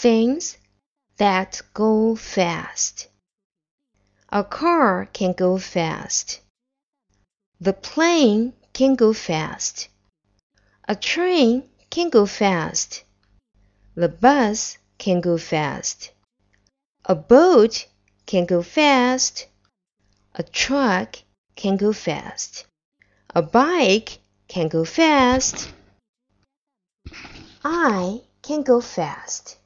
Things that go fast. A car can go fast. The plane can go fast. A train can go fast. The bus can go fast. A boat can go fast. A truck can go fast. A bike can go fast. I can go fast.